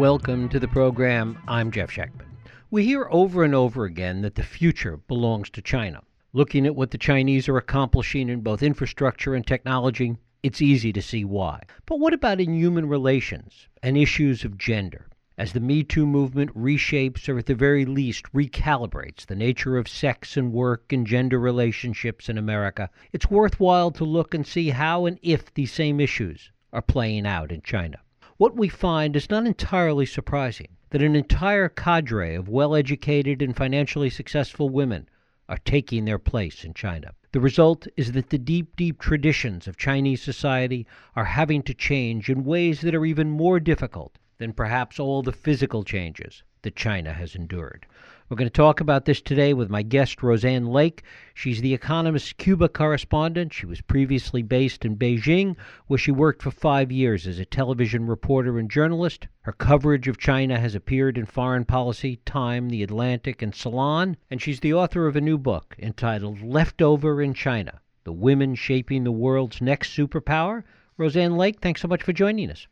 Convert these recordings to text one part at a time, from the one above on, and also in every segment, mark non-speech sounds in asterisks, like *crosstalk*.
Welcome to the program. I'm Jeff Schechtman. We hear over and over again that the future belongs to China. Looking at what the Chinese are accomplishing in both infrastructure and technology, it's easy to see why. But what about in human relations and issues of gender? As the Me Too movement reshapes or at the very least recalibrates the nature of sex and work and gender relationships in America, it's worthwhile to look and see how and if these same issues are playing out in China. What we find is not entirely surprising that an entire cadre of well educated and financially successful women are taking their place in China. The result is that the deep, deep traditions of Chinese society are having to change in ways that are even more difficult than perhaps all the physical changes that China has endured. We're going to talk about this today with my guest, Roseann Lake. She's the Economist Cuba correspondent. She was previously based in Beijing, where she worked for five years as a television reporter and journalist. Her coverage of China has appeared in Foreign Policy, Time, The Atlantic, and Salon, and she's the author of a new book entitled Leftover in China The Women Shaping the World's Next Superpower. Roseann Lake, thanks so much for joining us.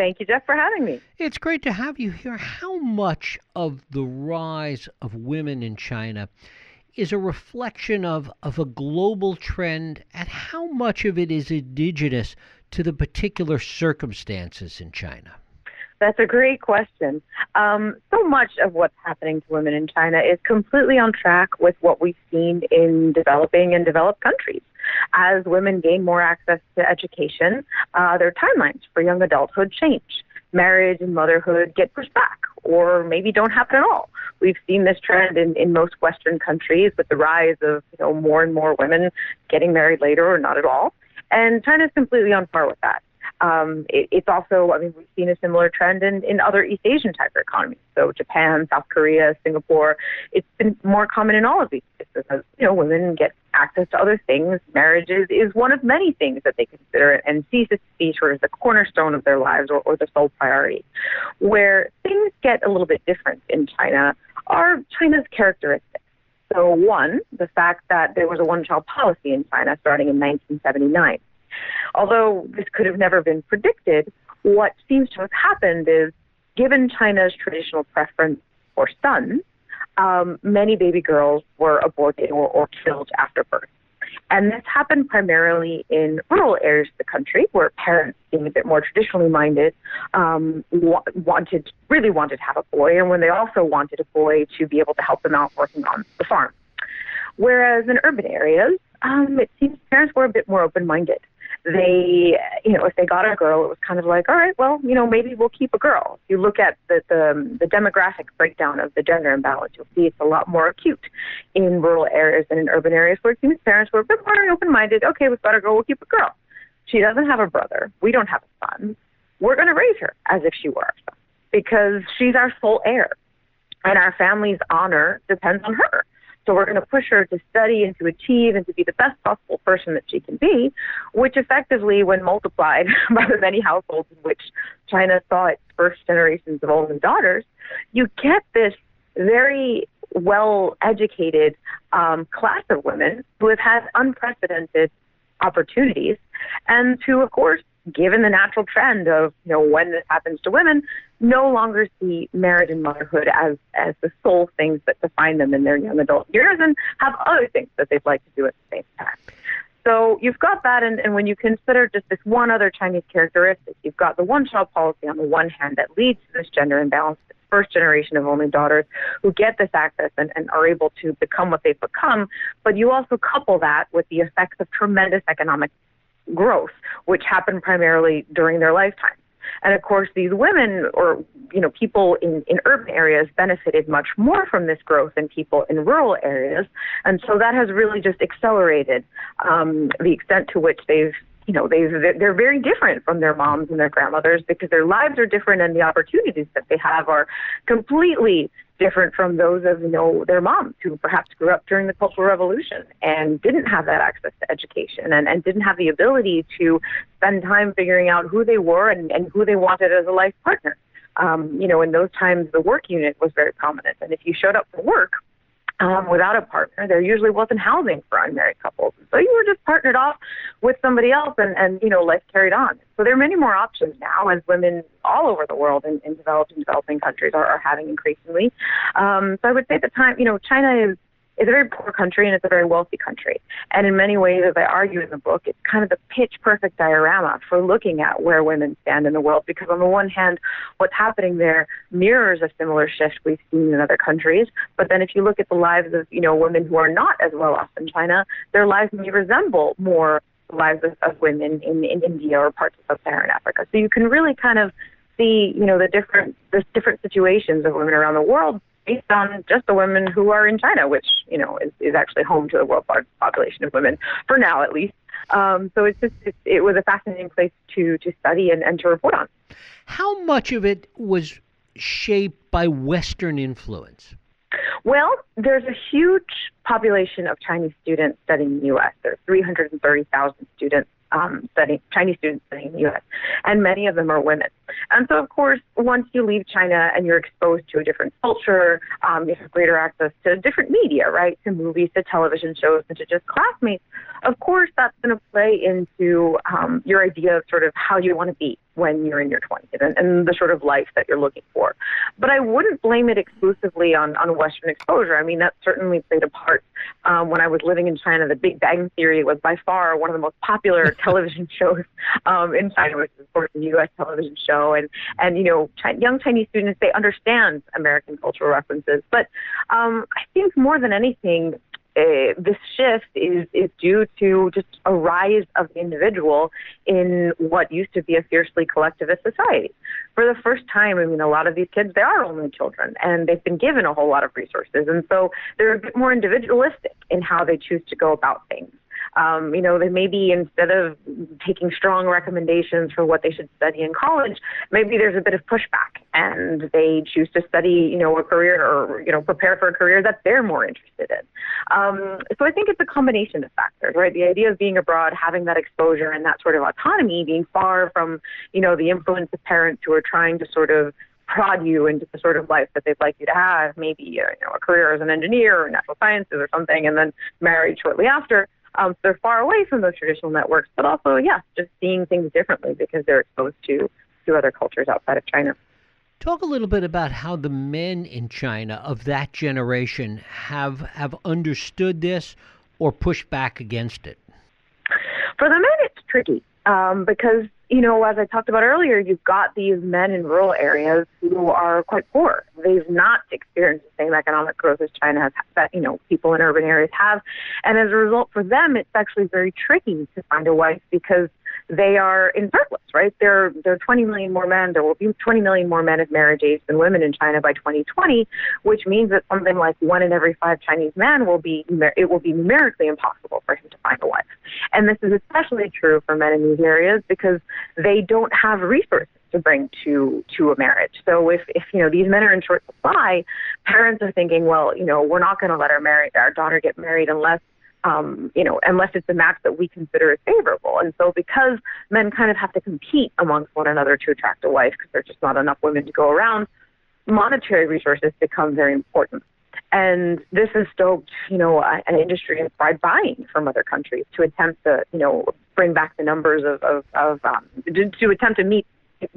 Thank you, Jeff, for having me. It's great to have you here. How much of the rise of women in China is a reflection of, of a global trend, and how much of it is indigenous to the particular circumstances in China? That's a great question. Um, so much of what's happening to women in China is completely on track with what we've seen in developing and developed countries. As women gain more access to education, uh, their timelines for young adulthood change. Marriage and motherhood get pushed back or maybe don't happen at all. We've seen this trend in, in most Western countries with the rise of you know more and more women getting married later or not at all. And China's completely on par with that. Um, it, it's also, I mean, we've seen a similar trend in, in other East Asian type of economies. So Japan, South Korea, Singapore. It's been more common in all of these places because you know women get access to other things. Marriage is, is one of many things that they consider and sees it to be sort of the cornerstone of their lives or, or the sole priority. Where things get a little bit different in China are China's characteristics. So, one, the fact that there was a one child policy in China starting in 1979. Although this could have never been predicted, what seems to have happened is given China's traditional preference for sons, um, many baby girls were aborted or, or killed after birth. And this happened primarily in rural areas of the country where parents, being a bit more traditionally minded, um, wa- wanted, really wanted to have a boy, and when they also wanted a boy to be able to help them out working on the farm. Whereas in urban areas, um, it seems parents were a bit more open minded they, you know, if they got a girl, it was kind of like, all right, well, you know, maybe we'll keep a girl. If you look at the, the, um, the demographic breakdown of the gender imbalance, you'll see it's a lot more acute in rural areas than in urban areas where seems parents were a bit more open-minded. Okay, we've got a girl, we'll keep a girl. She doesn't have a brother. We don't have a son. We're going to raise her as if she were our son because she's our sole heir. And our family's honor depends on her. So we're going to push her to study and to achieve and to be the best possible person that she can be, which effectively, when multiplied *laughs* by the many households in which China saw its first generations of only daughters, you get this very well educated um, class of women who have had unprecedented opportunities and who, of course, given the natural trend of you know when this happens to women, no longer see marriage and motherhood as as the sole things that define them in their young adult years, and have other things that they'd like to do at the same time. So you've got that, and, and when you consider just this one other Chinese characteristic, you've got the one-child policy on the one hand that leads to this gender imbalance. First generation of only daughters who get this access and, and are able to become what they've become, but you also couple that with the effects of tremendous economic growth, which happened primarily during their lifetime. And of course, these women or you know people in, in urban areas benefited much more from this growth than people in rural areas, and so that has really just accelerated um, the extent to which they've you know they've they're very different from their moms and their grandmothers because their lives are different and the opportunities that they have are completely different from those of you know their moms who perhaps grew up during the cultural revolution and didn't have that access to education and, and didn't have the ability to spend time figuring out who they were and, and who they wanted as a life partner. Um, you know in those times the work unit was very prominent. And if you showed up for work um, without a partner. There usually wasn't housing for unmarried couples. So you were just partnered off with somebody else and, and you know, life carried on. So there are many more options now as women all over the world in, in developed and developing countries are, are having increasingly. Um, so I would say at the time, you know, China is it's a very poor country and it's a very wealthy country. And in many ways, as I argue in the book, it's kind of the pitch perfect diorama for looking at where women stand in the world. Because on the one hand, what's happening there mirrors a similar shift we've seen in other countries. But then if you look at the lives of, you know, women who are not as well off in China, their lives may resemble more the lives of, of women in, in India or parts of sub-Saharan Africa. So you can really kind of see, you know, the different the different situations of women around the world based on just the women who are in China, which you know is, is actually home to the world population of women for now, at least. Um, so it's just it, it was a fascinating place to to study and, and to report on. How much of it was shaped by Western influence? Well, there's a huge population of Chinese students studying in the U.S. There are 330,000 students um, studying Chinese students studying in the U.S., and many of them are women. And so, of course, once you leave China and you're exposed to a different culture, um, you have greater access to different media, right, to movies, to television shows, and to just classmates. Of course, that's going to play into um, your idea of sort of how you want to be when you're in your 20s and, and the sort of life that you're looking for. But I wouldn't blame it exclusively on, on Western exposure. I mean, that certainly played a part. Um, when I was living in China, The Big Bang Theory was by far one of the most popular *laughs* television shows um, in China, which is, of course, a U.S. television show. And, and you know, young Chinese students, they understand American cultural references. But um, I think more than anything, uh, this shift is, is due to just a rise of the individual in what used to be a fiercely collectivist society. For the first time, I mean, a lot of these kids, they are only children and they've been given a whole lot of resources. And so they're a bit more individualistic in how they choose to go about things. Um, you know, they maybe instead of taking strong recommendations for what they should study in college, maybe there's a bit of pushback and they choose to study, you know, a career or, you know, prepare for a career that they're more interested in. Um, so I think it's a combination of factors, right? The idea of being abroad, having that exposure and that sort of autonomy, being far from, you know, the influence of parents who are trying to sort of prod you into the sort of life that they'd like you to have, maybe you know a career as an engineer or natural sciences or something, and then married shortly after. Um, so they're far away from those traditional networks, but also, yeah, just seeing things differently because they're exposed to to other cultures outside of China. Talk a little bit about how the men in China of that generation have have understood this or pushed back against it. For the men, it's tricky um, because you know, as I talked about earlier, you've got these men in rural areas who are quite poor. They've not experienced the same economic growth as China has, that, you know, people in urban areas have. And as a result, for them, it's actually very tricky to find a wife because they are in surplus, right? There, there are 20 million more men. There will be 20 million more men of marriage age than women in China by 2020, which means that something like one in every five Chinese men will be, it will be numerically impossible for him to find a wife. And this is especially true for men in these areas because they don't have resources to bring to to a marriage. So if if you know these men are in short supply, parents are thinking, well, you know, we're not going to let our marry our daughter get married unless um, you know, unless it's a match that we consider as favorable. And so, because men kind of have to compete amongst one another to attract a wife, because there's just not enough women to go around, monetary resources become very important. And this has stoked, you know, an industry of bride buying from other countries to attempt to, you know, bring back the numbers of, of, of um, to attempt to meet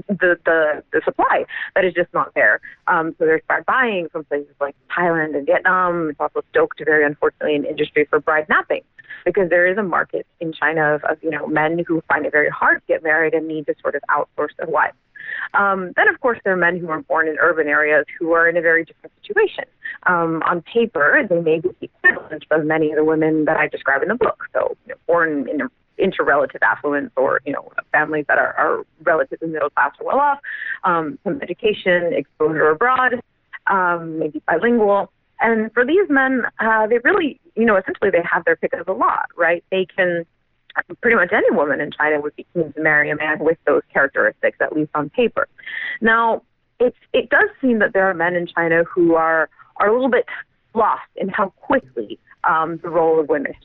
the, the, the supply that is just not there. Um, so bride buying from places like Thailand and Vietnam. It's also stoked, very unfortunately, an industry for bride napping because there is a market in China of, of you know men who find it very hard to get married and need to sort of outsource their wives. Um, then, of course, there are men who are born in urban areas who are in a very different situation. Um, on paper, they may be equivalent of many of the women that I describe in the book. So, you know, born in into relative affluence or you know families that are, are relatively middle class or well off, um, some education, exposure abroad, um, maybe bilingual. And for these men, uh, they really, you know, essentially they have their pick of the lot, right? They can, pretty much any woman in China would be keen to marry a man with those characteristics, at least on paper. Now, it's, it does seem that there are men in China who are, are a little bit lost in how quickly um, the role of women has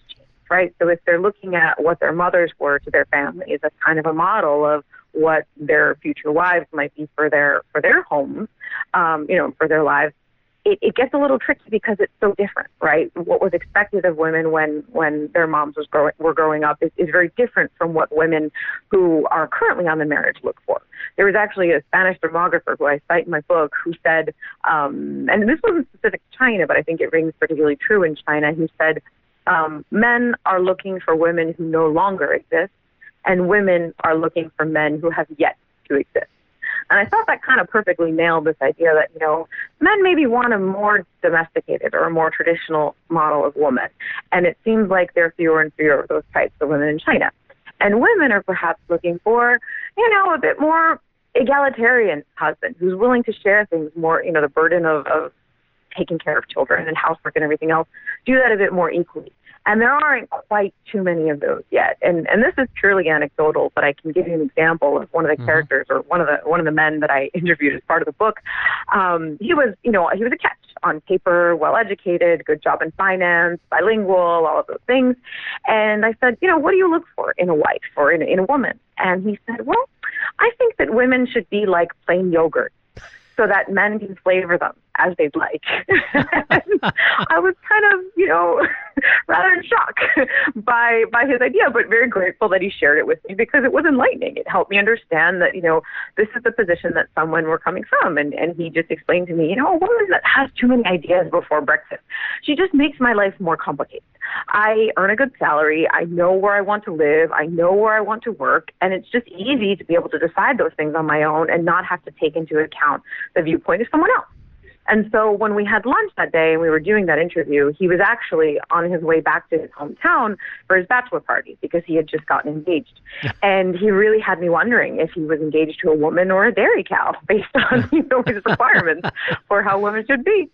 right? So if they're looking at what their mothers were to their families as kind of a model of what their future wives might be for their for their homes, um, you know, for their lives, it, it gets a little tricky because it's so different, right? What was expected of women when when their moms was growing were growing up is, is very different from what women who are currently on the marriage look for. There was actually a Spanish demographer who I cite in my book who said, um, and this wasn't specific to China, but I think it rings particularly true in China. He said, um, men are looking for women who no longer exist, and women are looking for men who have yet to exist. And I thought that kind of perfectly nailed this idea that, you know, men maybe want a more domesticated or a more traditional model of woman. And it seems like there are fewer and fewer of those types of women in China. And women are perhaps looking for, you know, a bit more egalitarian husband who's willing to share things more, you know, the burden of, of taking care of children and housework and everything else, do that a bit more equally. And there aren't quite too many of those yet. And and this is purely anecdotal, but I can give you an example of one of the mm-hmm. characters or one of the one of the men that I *laughs* interviewed as part of the book. Um, he was, you know, he was a catch on paper, well educated, good job in finance, bilingual, all of those things. And I said, you know, what do you look for in a wife or in, in a woman? And he said, well, I think that women should be like plain yogurt so that men can flavor them as they'd like. *laughs* I was kind of, you know, *laughs* rather shock *laughs* by by his idea, but very grateful that he shared it with me because it was enlightening. It helped me understand that, you know, this is the position that someone were coming from. And, and he just explained to me, you know, a woman that has too many ideas before breakfast, she just makes my life more complicated. I earn a good salary. I know where I want to live. I know where I want to work. And it's just easy to be able to decide those things on my own and not have to take into account the viewpoint of someone else. And so when we had lunch that day and we were doing that interview, he was actually on his way back to his hometown for his bachelor party because he had just gotten engaged. and he really had me wondering if he was engaged to a woman or a dairy cow *laughs* based on you know, his requirements for how women should be.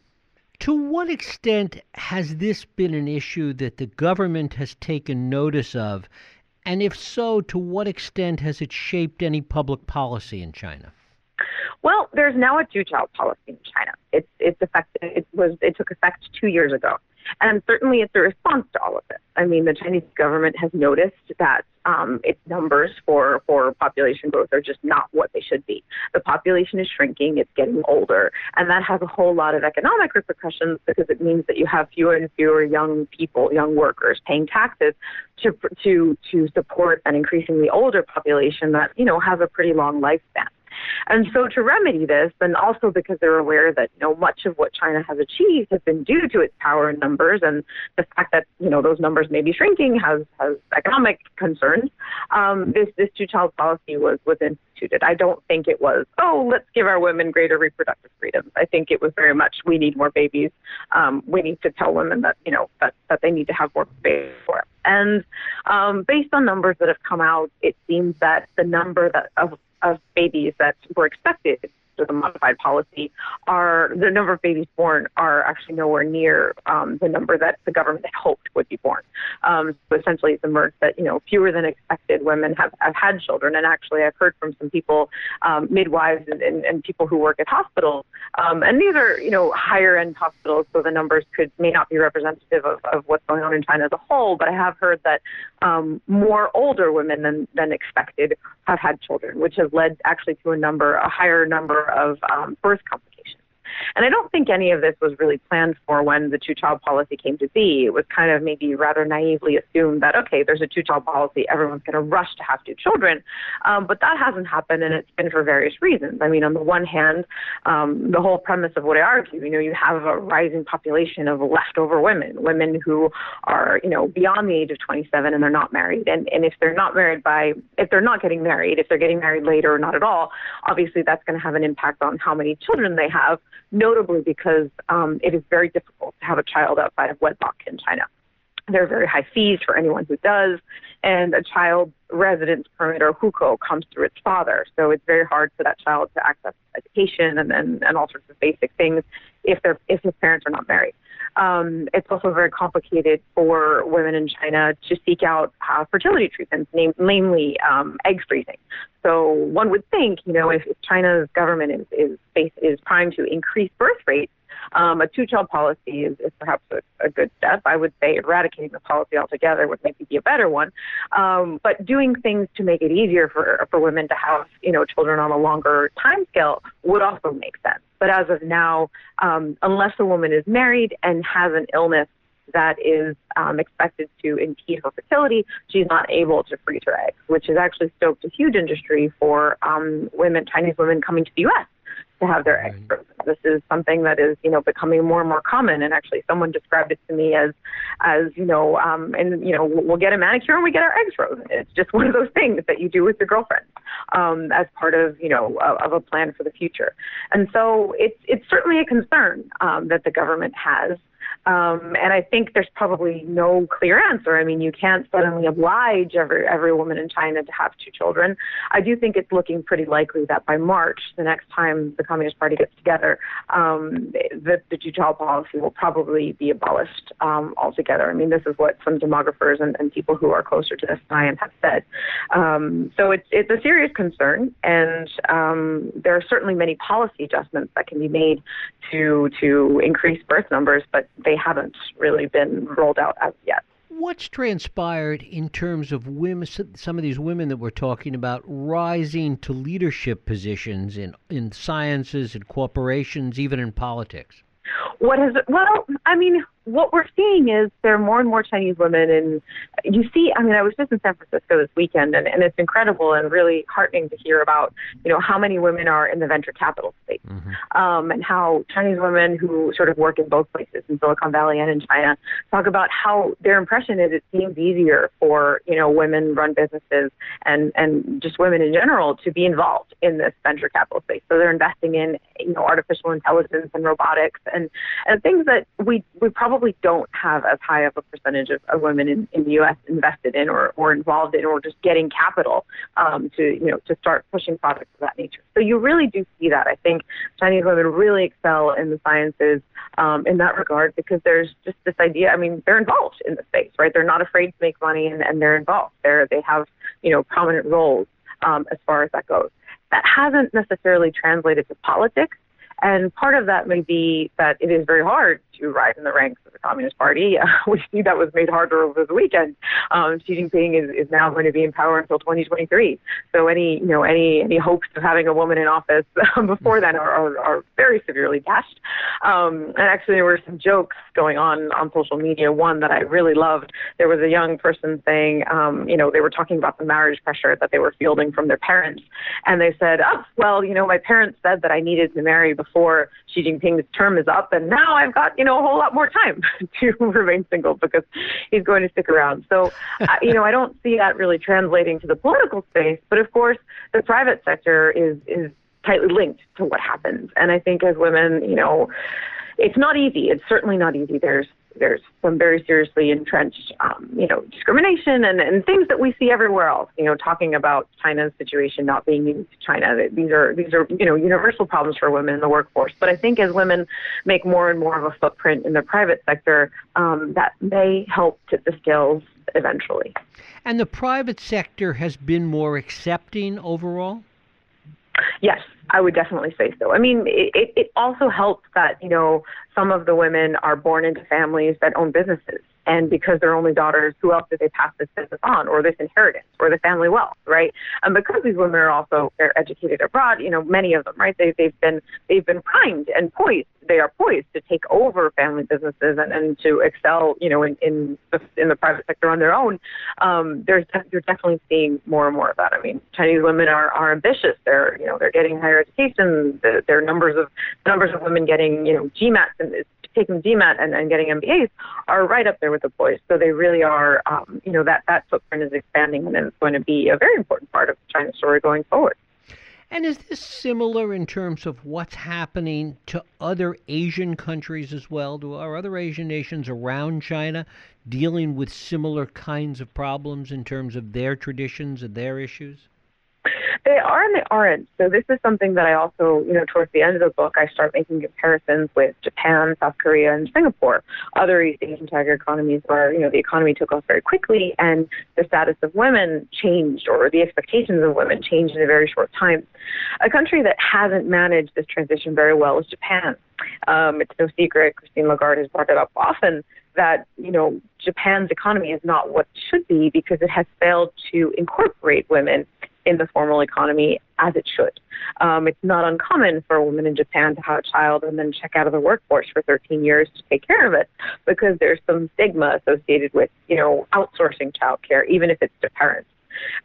To what extent has this been an issue that the government has taken notice of? And if so, to what extent has it shaped any public policy in China? Well, there's now a two-child policy in China. It's it's effective. It was it took effect two years ago, and certainly it's a response to all of this. I mean, the Chinese government has noticed that um, its numbers for for population growth are just not what they should be. The population is shrinking. It's getting older, and that has a whole lot of economic repercussions because it means that you have fewer and fewer young people, young workers, paying taxes to to to support an increasingly older population that you know has a pretty long lifespan. And so to remedy this, and also because they're aware that, you know, much of what China has achieved has been due to its power in numbers and the fact that, you know, those numbers may be shrinking has, has economic concerns, um, this, this two-child policy was, was instituted. I don't think it was, oh, let's give our women greater reproductive freedoms. I think it was very much, we need more babies. Um, we need to tell women that, you know, that, that they need to have more babies for it. And um, based on numbers that have come out, it seems that the number that of of babies that were expected to the modified policy are the number of babies born are actually nowhere near um, the number that the government had hoped would be born. Um, so essentially, it's emerged that you know fewer than expected women have, have had children, and actually, I've heard from some people, um, midwives and, and, and people who work at hospitals, um, and these are you know higher end hospitals, so the numbers could may not be representative of, of what's going on in China as a whole. But I have heard that um, more older women than than expected have had children, which has led actually to a number, a higher number of um, birth complications and I don't think any of this was really planned for when the two child policy came to be. It was kind of maybe rather naively assumed that, okay, there's a two child policy, everyone's going to rush to have two children. Um, but that hasn't happened, and it's been for various reasons. I mean, on the one hand, um, the whole premise of what I argue, you know, you have a rising population of leftover women, women who are, you know, beyond the age of 27 and they're not married. And, and if they're not married by, if they're not getting married, if they're getting married later or not at all, obviously that's going to have an impact on how many children they have notably because um, it is very difficult to have a child outside of wedlock in China. There are very high fees for anyone who does, and a child's residence permit or hukou comes through its father. So it's very hard for that child to access education and, and, and all sorts of basic things if, they're, if his parents are not married. Um, it's also very complicated for women in China to seek out uh, fertility treatments, name, namely um, egg freezing. So one would think, you know, if, if China's government is is is trying to increase birth rates, um, a two-child policy is, is perhaps a, a, good step. I would say eradicating the policy altogether would maybe be a better one. Um, but doing things to make it easier for for women to have you know children on a longer time scale would also make sense. But as of now, um, unless a woman is married and has an illness that is um, expected to impede her fertility, she's not able to freeze her eggs, which has actually stoked a huge industry for um, women, Chinese women coming to the U.S to have their eggs frozen. This is something that is, you know, becoming more and more common. And actually, someone described it to me as, as you know, um, and you know, we'll get a manicure and we get our eggs frozen. It's just *laughs* one of those things that you do with your girlfriend um, as part of, you know, of a plan for the future. And so it's it's certainly a concern um, that the government has. Um, and I think there's probably no clear answer. I mean, you can't suddenly oblige every every woman in China to have two children. I do think it's looking pretty likely that by March, the next time the Communist Party gets together, um, the, the two-child policy will probably be abolished um, altogether. I mean, this is what some demographers and, and people who are closer to this science have said. Um, so it's it's a serious concern, and um, there are certainly many policy adjustments that can be made to to increase birth numbers, but they haven't really been rolled out as yet. What's transpired in terms of women, some of these women that we're talking about rising to leadership positions in, in sciences, in corporations, even in politics? What has, well, I mean, what we're seeing is there are more and more Chinese women, and you see. I mean, I was just in San Francisco this weekend, and, and it's incredible and really heartening to hear about, you know, how many women are in the venture capital space, mm-hmm. um, and how Chinese women who sort of work in both places, in Silicon Valley and in China, talk about how their impression is it seems easier for you know women-run businesses and and just women in general to be involved in this venture capital space. So they're investing in you know artificial intelligence and robotics and and things that we we probably probably don't have as high of a percentage of, of women in, in the U.S. invested in or, or involved in or just getting capital um, to you know to start pushing products of that nature. So you really do see that. I think Chinese women really excel in the sciences um, in that regard because there's just this idea. I mean, they're involved in the space, right? They're not afraid to make money and, and they're involved. They're they have you know prominent roles um, as far as that goes. That hasn't necessarily translated to politics. And part of that may be that it is very hard to rise in the ranks of the Communist Party. *laughs* Uh, we see that was made harder over the weekend. Um, Xi Jinping is, is now going to be in power until 2023. So any you know any any hopes of having a woman in office *laughs* before then are, are, are very severely dashed. Um, and actually, there were some jokes going on on social media. One that I really loved. There was a young person saying, um, you know, they were talking about the marriage pressure that they were fielding from their parents, and they said, oh, well, you know, my parents said that I needed to marry before Xi Jinping's term is up, and now I've got you know a whole lot more time *laughs* to remain single because he's going to stick around. So, uh, you know, I don't see that really translating to the political space, but of course, the private sector is is tightly linked to what happens, and I think as women, you know, it's not easy. It's certainly not easy. There's there's some very seriously entrenched, um, you know, discrimination and, and things that we see everywhere else. You know, talking about China's situation not being unique to China. These are these are you know universal problems for women in the workforce. But I think as women make more and more of a footprint in the private sector, um, that may help tip the scales eventually. And the private sector has been more accepting overall. Yes, I would definitely say so. I mean, it, it also helps that, you know, some of the women are born into families that own businesses. And because they're only daughters, who else did they pass this business on or this inheritance or the family wealth, right? And because these women are also they're educated abroad, you know, many of them, right? They, they've been they've been primed and poised. They are poised to take over family businesses and, and to excel, you know, in in the, in the private sector on their own. Um, there's you're definitely seeing more and more of that. I mean, Chinese women are are ambitious. They're you know they're getting higher education. The, their numbers of numbers of women getting you know GMATs and taking GMAT and, and getting MBAs are right up there with the boys. So they really are, um, you know, that, that footprint is expanding and it's going to be a very important part of the China story going forward. And is this similar in terms of what's happening to other Asian countries as well? Do our other Asian nations around China dealing with similar kinds of problems in terms of their traditions and their issues? They are and they aren't. So this is something that I also, you know, towards the end of the book, I start making comparisons with Japan, South Korea, and Singapore, other East Asian tiger economies where, you know, the economy took off very quickly and the status of women changed or the expectations of women changed in a very short time. A country that hasn't managed this transition very well is Japan. Um, it's no secret, Christine Lagarde has brought it up often, that you know Japan's economy is not what it should be because it has failed to incorporate women in the formal economy as it should. Um, it's not uncommon for a woman in Japan to have a child and then check out of the workforce for 13 years to take care of it because there's some stigma associated with, you know, outsourcing childcare, even if it's to parents.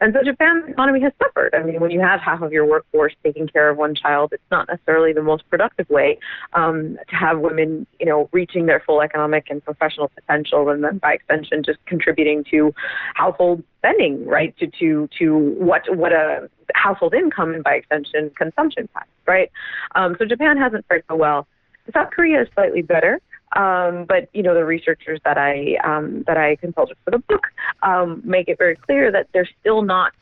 And so Japan's economy has suffered. I mean, when you have half of your workforce taking care of one child, it's not necessarily the most productive way um, to have women, you know, reaching their full economic and professional potential, and then by extension, just contributing to household spending, right? To to to what what a household income and by extension consumption tax, right? Um, so Japan hasn't fared so well. South Korea is slightly better. Um, but you know the researchers that I um, that I consulted for the book um, make it very clear that they're still not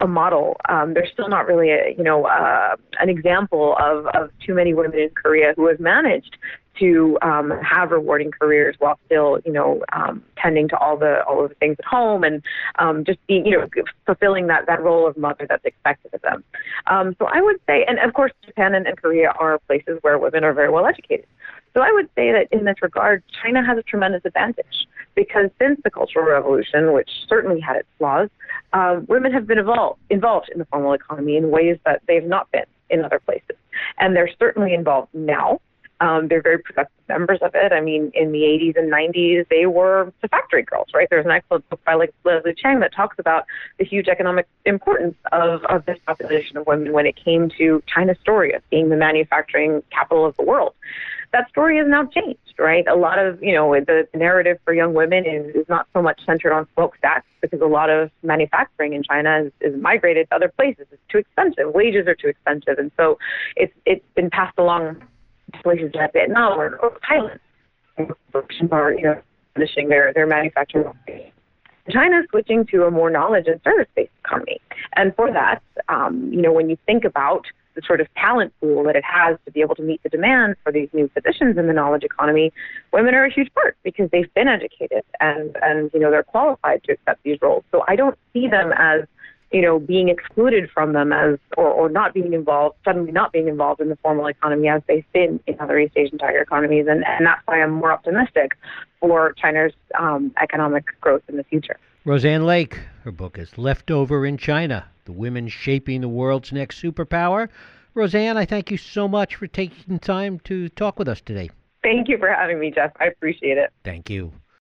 a model. Um, there's still not really a, you know uh, an example of, of too many women in Korea who have managed to um, have rewarding careers while still you know um, tending to all the all of the things at home and um, just being you know fulfilling that that role of mother that's expected of them. Um, so I would say, and of course Japan and, and Korea are places where women are very well educated. So I would say that in this regard, China has a tremendous advantage because since the Cultural Revolution, which certainly had its flaws, uh, women have been involved, involved in the formal economy in ways that they've not been in other places. And they're certainly involved now. Um, they're very productive members of it. I mean, in the 80s and 90s, they were the factory girls, right? There's an excellent book by like Leslie Chang that talks about the huge economic importance of, of this population of women when it came to China's story of being the manufacturing capital of the world that story has now changed, right? A lot of, you know, the narrative for young women is, is not so much centered on smokestacks because a lot of manufacturing in China is, is migrated to other places. It's too expensive. Wages are too expensive. And so it's, it's been passed along to places like Vietnam or, or Thailand. Are, you know, finishing their, their manufacturing. China is switching to a more knowledge and service based economy. And for that, um, you know, when you think about the sort of talent pool that it has to be able to meet the demand for these new positions in the knowledge economy, women are a huge part because they've been educated and, and you know, they're qualified to accept these roles. So I don't see them as you know, being excluded from them as, or, or not being involved, suddenly not being involved in the formal economy as they've been in other East Asian tiger economies. And, and that's why I'm more optimistic for China's um, economic growth in the future. Roseann Lake, her book is Leftover in China The Women Shaping the World's Next Superpower. Roseann, I thank you so much for taking time to talk with us today. Thank you for having me, Jeff. I appreciate it. Thank you.